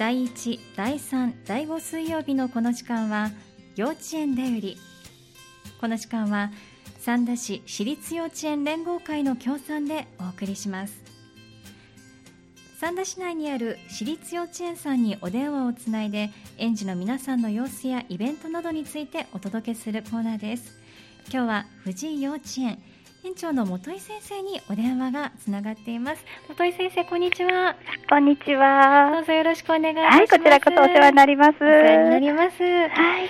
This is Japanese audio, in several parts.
第1、第3、第5水曜日のこの時間は幼稚園で売り。この時間は三田市私立幼稚園連合会の協賛でお送りします。三田市内にある私立幼稚園さんにお電話をつないで園児の皆さんの様子やイベントなどについてお届けするコーナーです。今日は藤井幼稚園園長の本井先生にお電話がつながっています。本井先生こんにちは。こんにちは。どうぞよろしくお願いします。はいこちらこそお世話になります。お世話になります。はい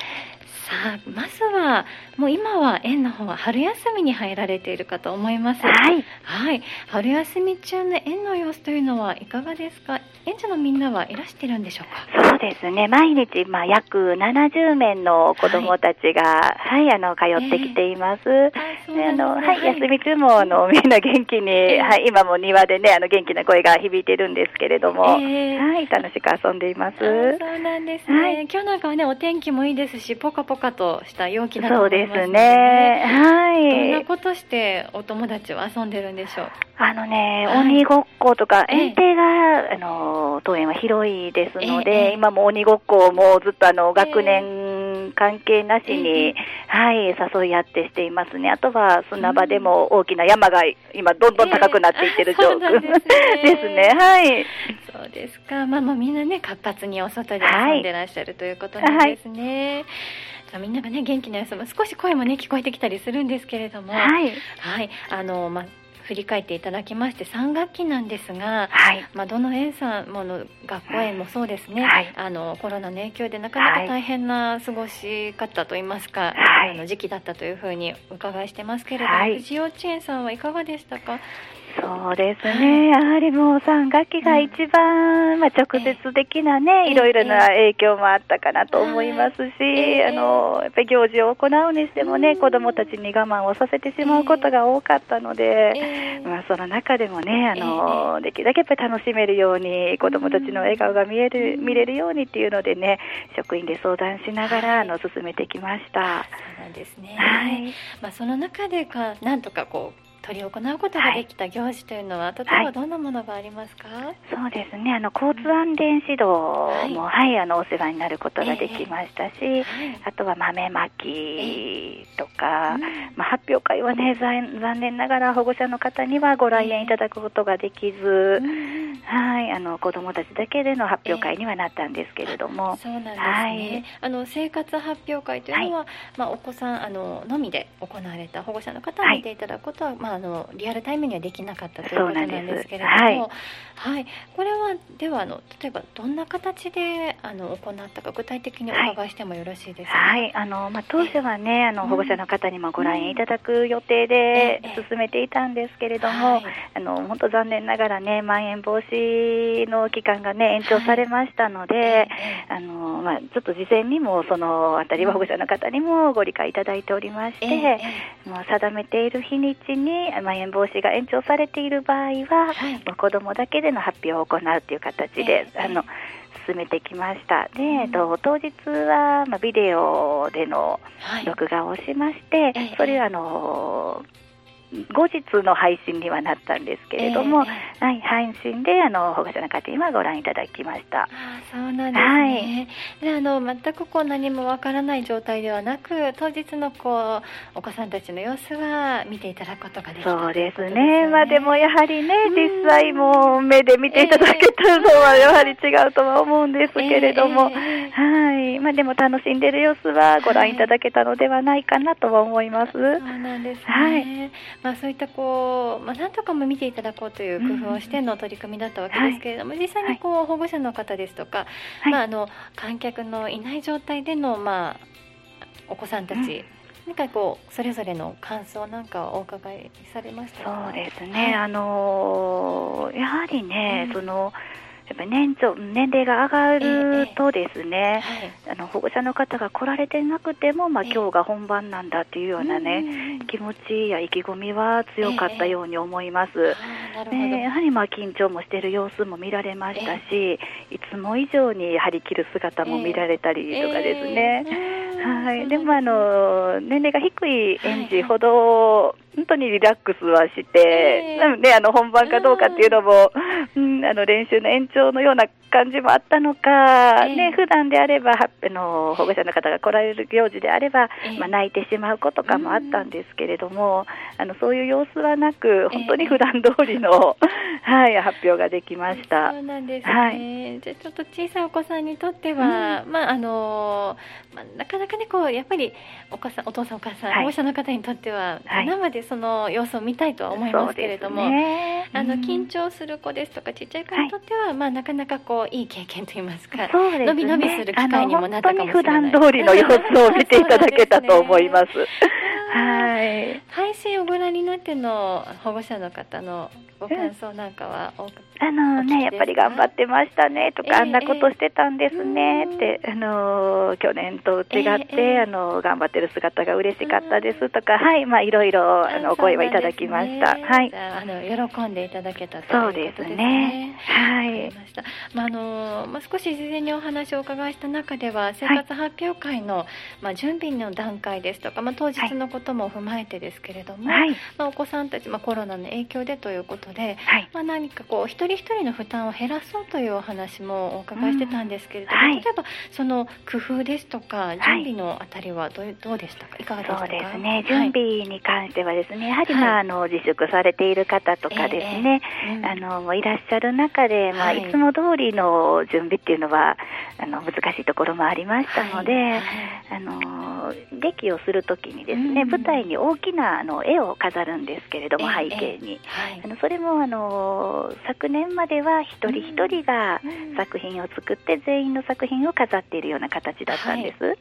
さあまずはもう今は園の方は春休みに入られているかと思いますはい、はい、春休み中の園の様子というのはいかがですか？園児のみんなはいらしてるんでしょうか？そうですね。毎日、まあ、約70名の子どもたちが、はい、はい、あの通ってきています、えー、であのはい、はい、休み中もあのみんな元気に、えー、はい、今も庭でねあの元気な声が響いてるんですけれども、えー、はい、楽しく遊んでいます。そうなんですね、はい、今日なんかはねお天気もいいですしポカポカとした陽気だと思います、ね、そうですね。はい。どんなことしてお友達は遊んでるんでしょう？あのね、はい、鬼ごっことか、園庭が、あの、当園は広いですので、今も鬼ごっこをもうずっとあの、学年関係なしに、はい、誘い合ってしていますね。あとは砂場でも大きな山が今どんどん高くなっていってる状況、ですね。はい。そうですか。まあまあみんなね、活発にお外で遊んでらっしゃるということなんですね。みんながね元気な様子も少し声もね聞こえてきたりするんですけれども、はい、はい、あのまあ振り返っていただきまして3学期なんですが、はい、まあ、どの園さんもの学校園もそうですね、はい、あのコロナの影響でなかなか大変な過ごし方といいますか、はい、あの時期だったというふうにお伺いしてますけれども、はい、幼稚園さんはいかがでしたか？そうですね、やはりもう3学期が一番、まあ、直接的なね、いろいろな影響もあったかなと思いますし、あのやっぱり行事を行うにしてもね、子どもたちに我慢をさせてしまうことが多かったので、まあ、その中でもねあの、できるだけやっぱり楽しめるように、子どもたちの笑顔が見える見れるようにっていうのでね、職員で相談しながら、あの進めてきました。そうなんですね、はい。まあ、その中でかなんとかこう取り行うことができた行事というのは、はい、例えばどんなものがありますか、はい、そうですね。あの交通安全指導も、はい、はい、あのお世話になることができましたし、えー、あとは豆まきとか、えー、まあ、発表会はね残念ながら保護者の方にはご来園いただくことができず、えー、はい。あの子どもたちだけでの発表会にはなったんですけれども、そうなんですね、あの生活発表会というのは、まあ、お子さんあののみで行われた保護者の方を見ていただくことは、まああのリアルタイムにはできなかったということなんですけれども、はい、はい、これはではあの例えばどんな形であの行ったか具体的にお伺いしてもよろしいですか？はい、はい、あのまあ当初はねあの保護者の方にもご来園いただく予定で進めていたんですけれども、はい、あの本当残念ながらねまん延防止の期間がね延長されましたので、あのまあちょっと事前にもそのあたりは保護者の方にもご理解いただいておりまして、もう定めている日にちにまん延防止が延長されている場合は、はい、子どもだけでの発表を行うという形で、あの進めてきました。で、えっと、当日は、まあ、ビデオでの録画をしまして、はい、それはあの後日の配信にはなったんですけれども、えー、はい、配信であの保護者の方にはご覧いただきました。あそうなんですね。はい、であの全くこう何もわからない状態ではなく、当日のこうお子さんたちの様子は見ていただくことができたそうですね。ね。まあでもやはりね、実際もう目で見ていただけたのはやはり違うとは思うんですけれども、えー、はい、まあでも楽しんでいる様子はご覧いただけたのではないかなとは思います。そうなんですね。はい。まあ、そういったこう、まあ、なんとかも見ていただこうという工夫をしての取り組みだったわけですけれども、うんはい、実際にこう保護者の方ですとか、はい、まあ、あの観客のいない状態での、まあ、お子さんたち、うん。なんかこうそれぞれの感想なんかをお伺いされましたそうですね、あのー、やはりね、うん、そのやっぱり年長年齢が上がるとですね、えーはい、あの保護者の方が来られてなくても、まあ、今日が本番なんだというようなね、気持ちや意気込みは強かったように思います。えー、ね、やはりまあ緊張もしている様子も見られましたし、いつも以上に張り切る姿も見られたりとかですね。はい、でもあの年齢が低い園児ほど、本当にリラックスはして、あの本番かどうかっていうのも、うん、あの練習の延長のような感じもあったのか、えー、ね、普段であればあの保護者の方が来られる行事であれば、えー、まあ、泣いてしまうことかもあったんですけれども、あのそういう様子はなく本当に普段通りの、はい、発表ができました。そうなんですね、はい、じゃちょっと小さいお子さんにとっては、うん、まああのまあ、なかなかねこうやっぱりお母さんお父さんお母さん、保護者の方にとっては、生でその様子を見たいとは思いますけれども、ね、あの緊張する子ですとかちっちゃい子にとっては、まあなかなかこういい経験といいますか、ね、伸び伸びする機会にもなったかもしれない。普段通りの様子を見ていただけたと思います。はい。配信をご覧になっての保護者の方のご感想なんかは多くあのね、やっぱり頑張ってましたねとか、えー、あんなことしてたんですねって、あの去年と違って、えー、あの頑張ってる姿が嬉しかったですとか、はい、まあいろいろあのお声はいただきました。はい。あの喜んでいただけたということですね。すね。はい。まああのまあ少し事前にお話をお伺いした中では生活発表会の、はい、まあ準備の段階ですとか、まあ当日のことも踏まえてですけれども、はい、まあお子さんたちまあコロナの影響でということで、はい、まあ何かこう一人一人の負担を減らそうというお話もお伺いしてたんですけれども、うんはい、例えばその工夫ですとか準備のあたりはどうどうでしたか？いかがでしたか？そうですね。準備に関してはですねやはり、まあ、あの自粛されている方とかですね、えーうん、あのいらっしゃる中で、まあ、い。つも通りの準備っていうのはあの難しいところもありましたので、あの劇をするときにですね、うん、舞台に大きなあの絵を飾るんですけれども、背景に、あのそれもあの昨年までは一人一人が作品を作って全員の作品を飾っているような形だったんです。はい、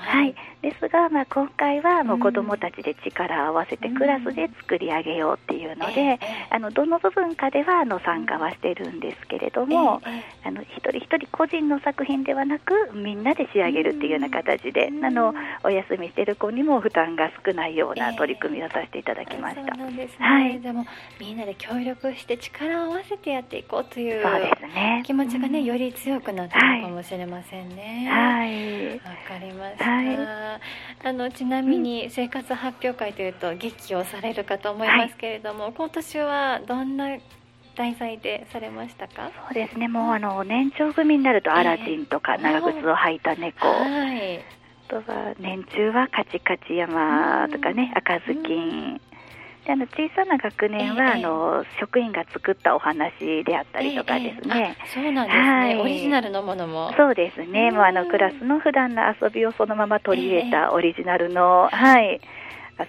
はい、ですが、まあ、今回はもう子どもたちで力を合わせてクラスで作り上げようっていうので、あのどの部分かではあの参加はしてるんですけれども、あの一人一人個人の作品ではなくみんなで仕上げるっていうような形で、あのお休みしてる子にも負担が少ないような取り組みをさせていただきました。そうなんですね、はい、でもみんなで協力して力を合わせてやっていこうというそうです、ね、気持ちがね、より強くなったのかもしれませんね。はい、わ、かりました。はい、あのちなみに生活発表会というと劇をされるかと思いますけれども、はい、今年はどんな題材でされましたか？そうですね。もうあの年長組になるとアラジンとか長靴を履いた猫、はい、あとは年中はカチカチ山とかね赤ずきん。であの小さな学年は、えー、あの職員が作ったお話であったりとかですね、えー、そうなんですね、はい、オリジナルのものも。そうですね。もうあのクラスの普段の遊びをそのまま取り入れたオリジナルの、えー、はい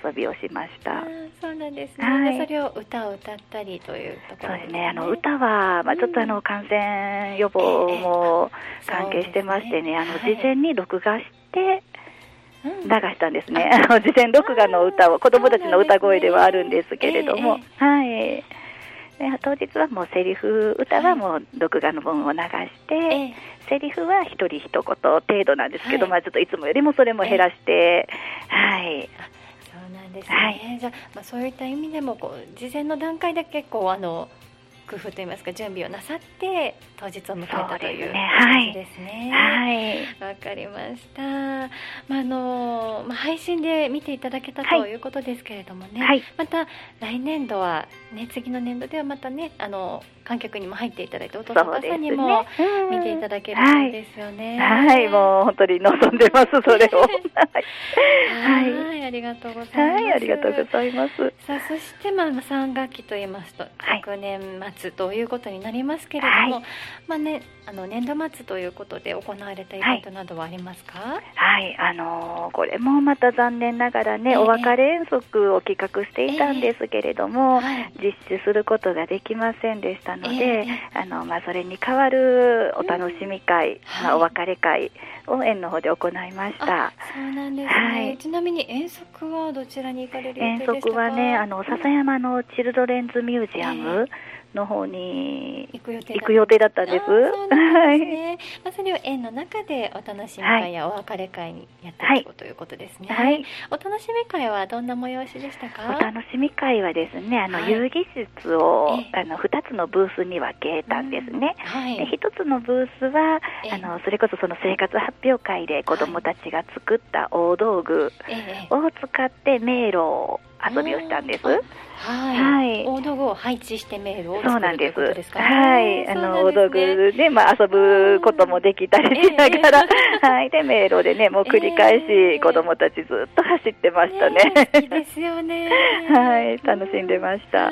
遊びをしました。そうなんですね。はい、それを歌を歌ったりというところ、ね、そうですね。あの歌はまあちょっとあの感染予防も関係してましてね、あの事前に録画して。流したんですね、あ。の事前録画の歌を子どもたちの歌声ではあるんですけれども、はい。で当日はもうセリフ歌はもう録画の分を流して、セリフは一人一言程度なんですけど、まあちょっといつもよりもそれも減らして、はい。そうなんですね、はい、じゃまあ、そういった意味でもこう事前の段階で結構あの工夫といいますか準備をなさって当日を迎えたという感じですね。はい、わ、かりました。まああのまあ配信で見ていただけたということですけれどもね、はい、また来年度はね次の年度ではまたねあの観客にも入っていただいてお父さんお母さんにも見ていただけるんですよね。はい、はい、もう本当に望んでます それを。はい、はい、ありがとうございます。はい、ありがとうございます。さあそしてまあ3学期と言いますと、昨年末ということになりますけれども、はい、まあねあの年度末ということで行われたイベントなどはありますか？はい、あのー、これもまた残念ながらね、えー、お別れ遠足を企画していたんですけれども、えー、実施することができませんでしたので、えー、あのまあそれに代わるお楽しみ会、うん、まあ、お別れ会を園の方で行いました。そうなんですね、はい。ちなみに遠足はどちらに行かれる予定でしたか？遠足はね、あの笹山のチルドレンズミュージアム。の方に行く予定だったんです？はい。まあそれを園の中でお楽しみ会やお別れ会にやっていくということですね。はい。お楽しみ会はどんな催しでしたか？お楽しみ会はですね、あの、遊戯室をあの二つのブースに分けたんですね。はい。一つのブースはあのそれこそその生活発表会で子どもたちが作った大道具を使って迷路を遊びをしたんです。はい、はい。大道具を配置して迷路をそうなんです。ですか、はい、あの、大道具で、まあ、遊ぶこともできたりしながら、はい、で、迷路でね、もう繰り返し、ええ。子供たちずっと走ってましたね。ね好きですよね。はい、楽しんでました。は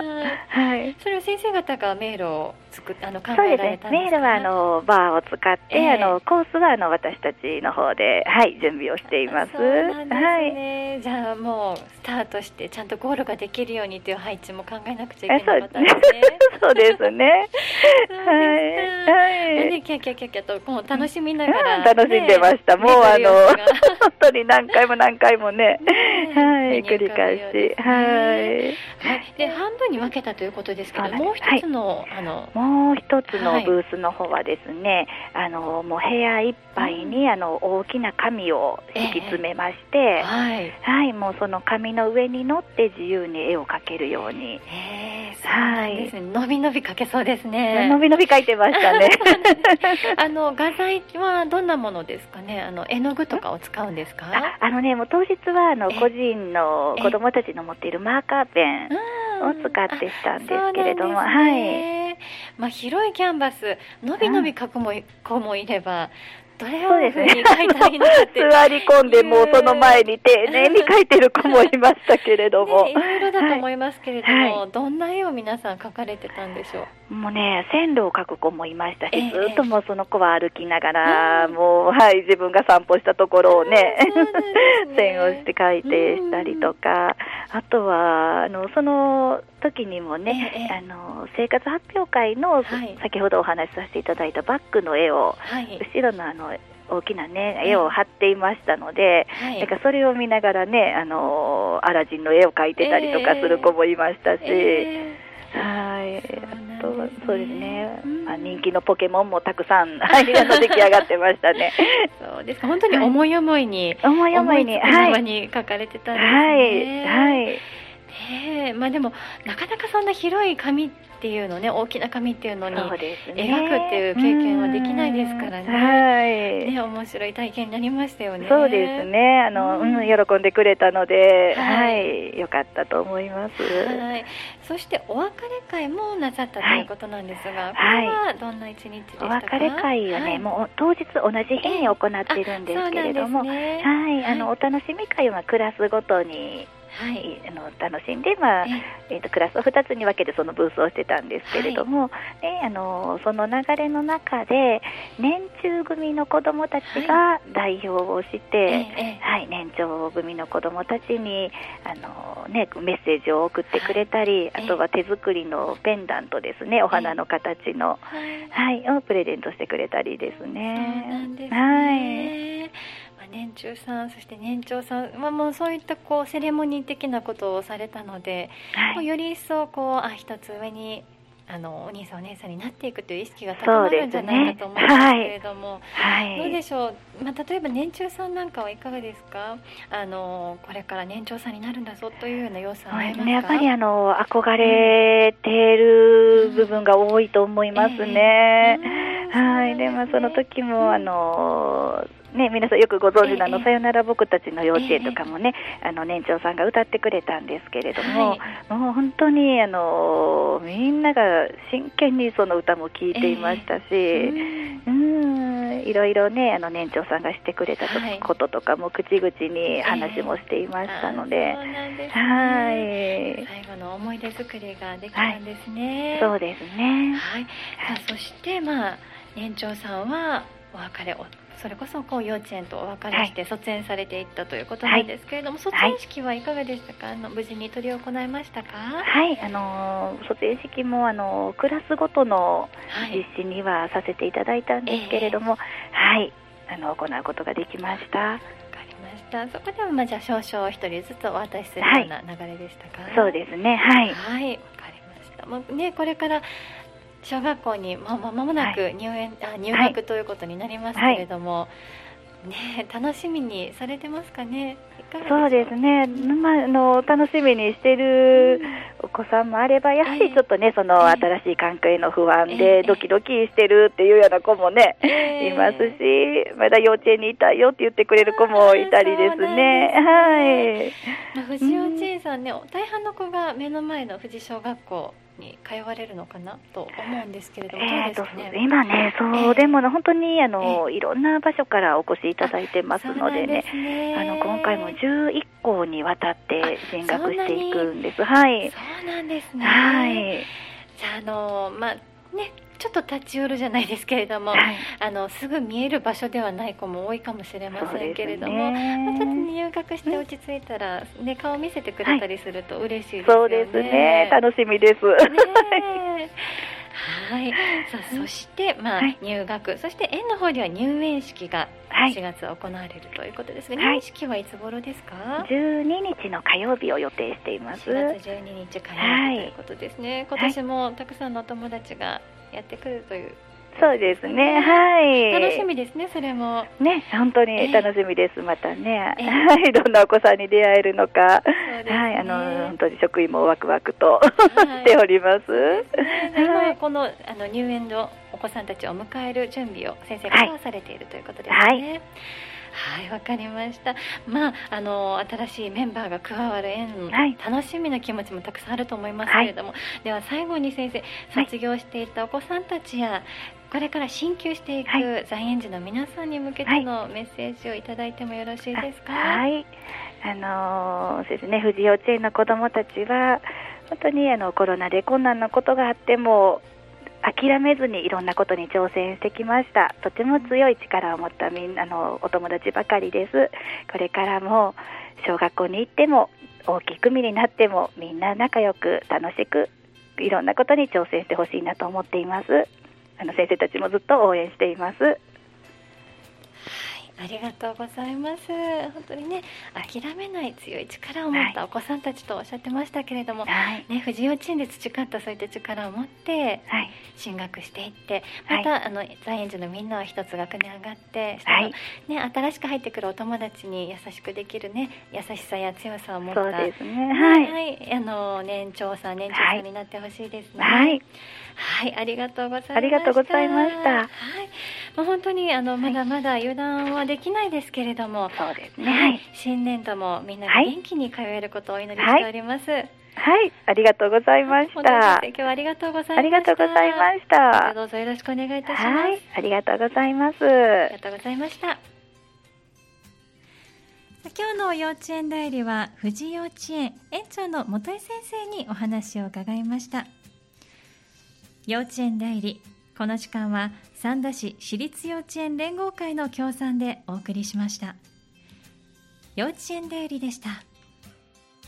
いはい。それを先生方が迷路を作っあの考えですねられたんですか？迷路はあのバーを使って、ええ。あのコースはあの私たちの方で、はい、準備をしています。そうなんですはい。ね、じゃあもうスタートしてちゃんとゴールができるようにという配置も考えなくちゃいけなかったんですね。そうですね。はい。はい。ね、キャキャキャキャとこう楽しみながら、うん楽しんでました。ねもうあの、本当に何回も何回もね、ねはい、繰り返し、はい。はい、で半分に分けたということですけど、もう一つの、あのもう一つはい。のブースの方はですね、あのもう部屋いっぱいに、あの大きな紙を敷き詰めまして、はい、はい、もうその紙の上に乗って自由に絵を描けるように、えー、そうなんですね、のびのび描けそうですね。のびのび描いてましたね。あの画材はどんなものですかね？あの絵の具とかを使うんですか？ああのね、もう当日はあのえ個人の子供たちの持っているマーカーペンを使ってしたんですけれども、そうなんはい。まあ広いキャンバス、のびのび描くも子もいれば、どれをそうですねふうに描いたらいいのかって。座り込んで、もうその前に丁寧に描いてる子もいましたけれどもね、い、ろいろだと思いますけれども、はどんな絵を皆さん描かれてたんでしょう？もうね、線路を描く子もいましたし、ええずっともうその子は歩きながら、うん。もう、はい、自分が散歩したところをねね、線をして描いてしたりとか、あとは、あの、その時にもね、ええあの、生活発表会の、はい。先ほどお話しさせていただいたバッグの絵を、はい。後ろのあの、大きなね、絵を貼っていましたので、はい。だからそれを見ながらね、あの、アラジンの絵を描いてたりとかする子もいましたし、えはい。そうなんですねあとはそうですね。うんまあ、人気のポケモンもたくさん、出来上がってましたね。ー そうですか。本当に思い思いに、思い思いに、思つくままはい。に描かれてたんですはい、ね。はい。ねえまあでもなかなかそんな広い紙っていうのね大きな紙っていうのに。描くっていう経験はできないですからねうんはい。ね面白い体験になりましたよね。そうですね。あの、ううんん、喜んでくれたので、ははいい、よかったと思います。はい。そしてお別れ会もなさったということなんですが、いこれはどんな一日でしたおか。別れ会はね、いもう当日同じ日に行ってるんですけれども、ねはい、あの、お楽しみ会はクラスごとに、はい。あの楽しんで、まあええ。ー、とクラスを2つに分けてそのブースをしてたんですけれども、ね、あのその流れの中で年中組の子どもたちが代表をして、ええはい年長組の子どもたちにあの、ね、メッセージを送ってくれたり、ええ。あとは手作りのペンダントですねお花の形の、はい。はい、をプレゼントしてくれたりですね。はい年中さんそして年長さん、まあ、もうそういったこうセレモニー的なことをされたので、はい。より一層こうあ一つ上にあのお兄さんお姉さんになっていくという意識が高まるんじゃないかと思うんですけれども、はい。どうでしょう、まあ、例えば年中さんなんかはいかがですか？あのこれから年長さんになるんだぞというような要素はやっぱりあの憧れてる部分が多いと思いますね。はい、で、まあ、その時も、あの。ね、皆さんよくご存知のあの、ええさよなら僕たちの幼稚園とかもね、あの年長さんが歌ってくれたんですけれども、はいもう本当にあのみんなが真剣にその歌も聴いていましたし、うん、いろいろねあの年長さんがしてくれたこととかも口々に話もしていましたので、はい。最後の思い出作りができたんですね。そうですね。はい。そしてまあ年長さんはお別れをそれこそこう幼稚園とお別れして卒園されていったということなんですけれども、卒園式はいかがでしたか？あの無事に執り行いましたか？はい、あのー卒園式もあのークラスごとのはい実施にはさせていただいたんですけれども、はい、あの行うことができました。わかりました。そこではまあじゃあ少々一人ずつお渡しするような流れでしたか？そうですね、はい。はい、わかりました。もうね、これから小学校にまあまもなく入園、あ入学ということになりますけれども、ね楽しみにされてますかね？そうですね、まあ、あの楽しみにしてるお子さんもあれば、やはりちょっとね、その新しい環境への不安で、ドキドキしてるっていうような子もね、いますし、まだ幼稚園にいたよって言ってくれる子もいたりですね。はい。富士幼稚園さんね、大半の子が目の前の富士小学校に通われるのかなと思うんですけれども、えー今ね、そうでも、ね、本当にあの、いろんな場所からお越しいただいてますのでね、あの今回も11校にわたって進学していくんです。はい。そうなんですね。はい。じゃあ、あのまあね、ちょっと立ち寄るじゃないですけれども、はい、あのすぐ見える場所ではない子も多いかもしれませんけれども、ね、まあ、ちょっと入学して落ち着いたら、ね、顔見せてくれたりすると嬉しいですよね。そうですね。楽しみです。ね はい、さあそして、まあ、入学、そして園の方では入園式が4月行われるということですが、入園式はいつ頃ですか？12日の火曜日を予定しています。4月12日火曜日ということですね、今年もたくさんのお友達がやってくるというそうですね、はい。楽しみですね、それも。ね、本当に楽しみです、またね。はい、どんなお子さんに出会えるのか。ね、はい、あの、本当に職員もワクワクと、しております。今、この、あの、入園のお子さんたちを迎える準備を先生がされているということですね。はいはいわかりました。まああの新しいメンバーが加わる園、はい、楽しみな気持ちもたくさんあると思いますけれども、はい、では最後に先生卒業していたお子さんたちや、これから進級していく在園児の皆さんに向けてのメッセージをいただいてもよろしいですか？はい、あのー、ですね、富士幼稚園の子どもたちは本当にあのコロナで困難なことがあっても諦めずにいろんなことに挑戦してきました。とても強い力を持ったみんなのお友達ばかりです。これからも小学校に行っても大きい組になってもみんな仲良く楽しくいろんなことに挑戦してほしいなと思っています。あの先生たちもずっと応援しています。ありがとうございます。本当にね諦めない強い力を持ったお子さんたちとおっしゃってましたけれども、はい、ね、富士幼稚園で培ったそういった力を持って進学していって、また、あの在園児のみんなは一つ学年上がって、はい、ね、新しく入ってくるお友達に優しくできるね優しさや強さを持ったね。はい、はい、あの年長さん年長さんになってほしいですね。はい。はい、ありがとうございました。ありがとうございました。はい、もう本当にあのまだまだ油断はできないですけれども、そうですね。はい、新年度もみんなが元気に通えることをお祈りしております。はいはい、ありがとうございました。今日はありがとうございました。ありがとうございました。どうぞよろしくお願いいたします。はい、ありがとうございます。ありがとうございました。今日の幼稚園代理は富士幼稚園園長の元井先生にお話を伺いました。幼稚園代理この時間は三田市私立幼稚園連合会の協賛でお送りしました。幼稚園代理でした。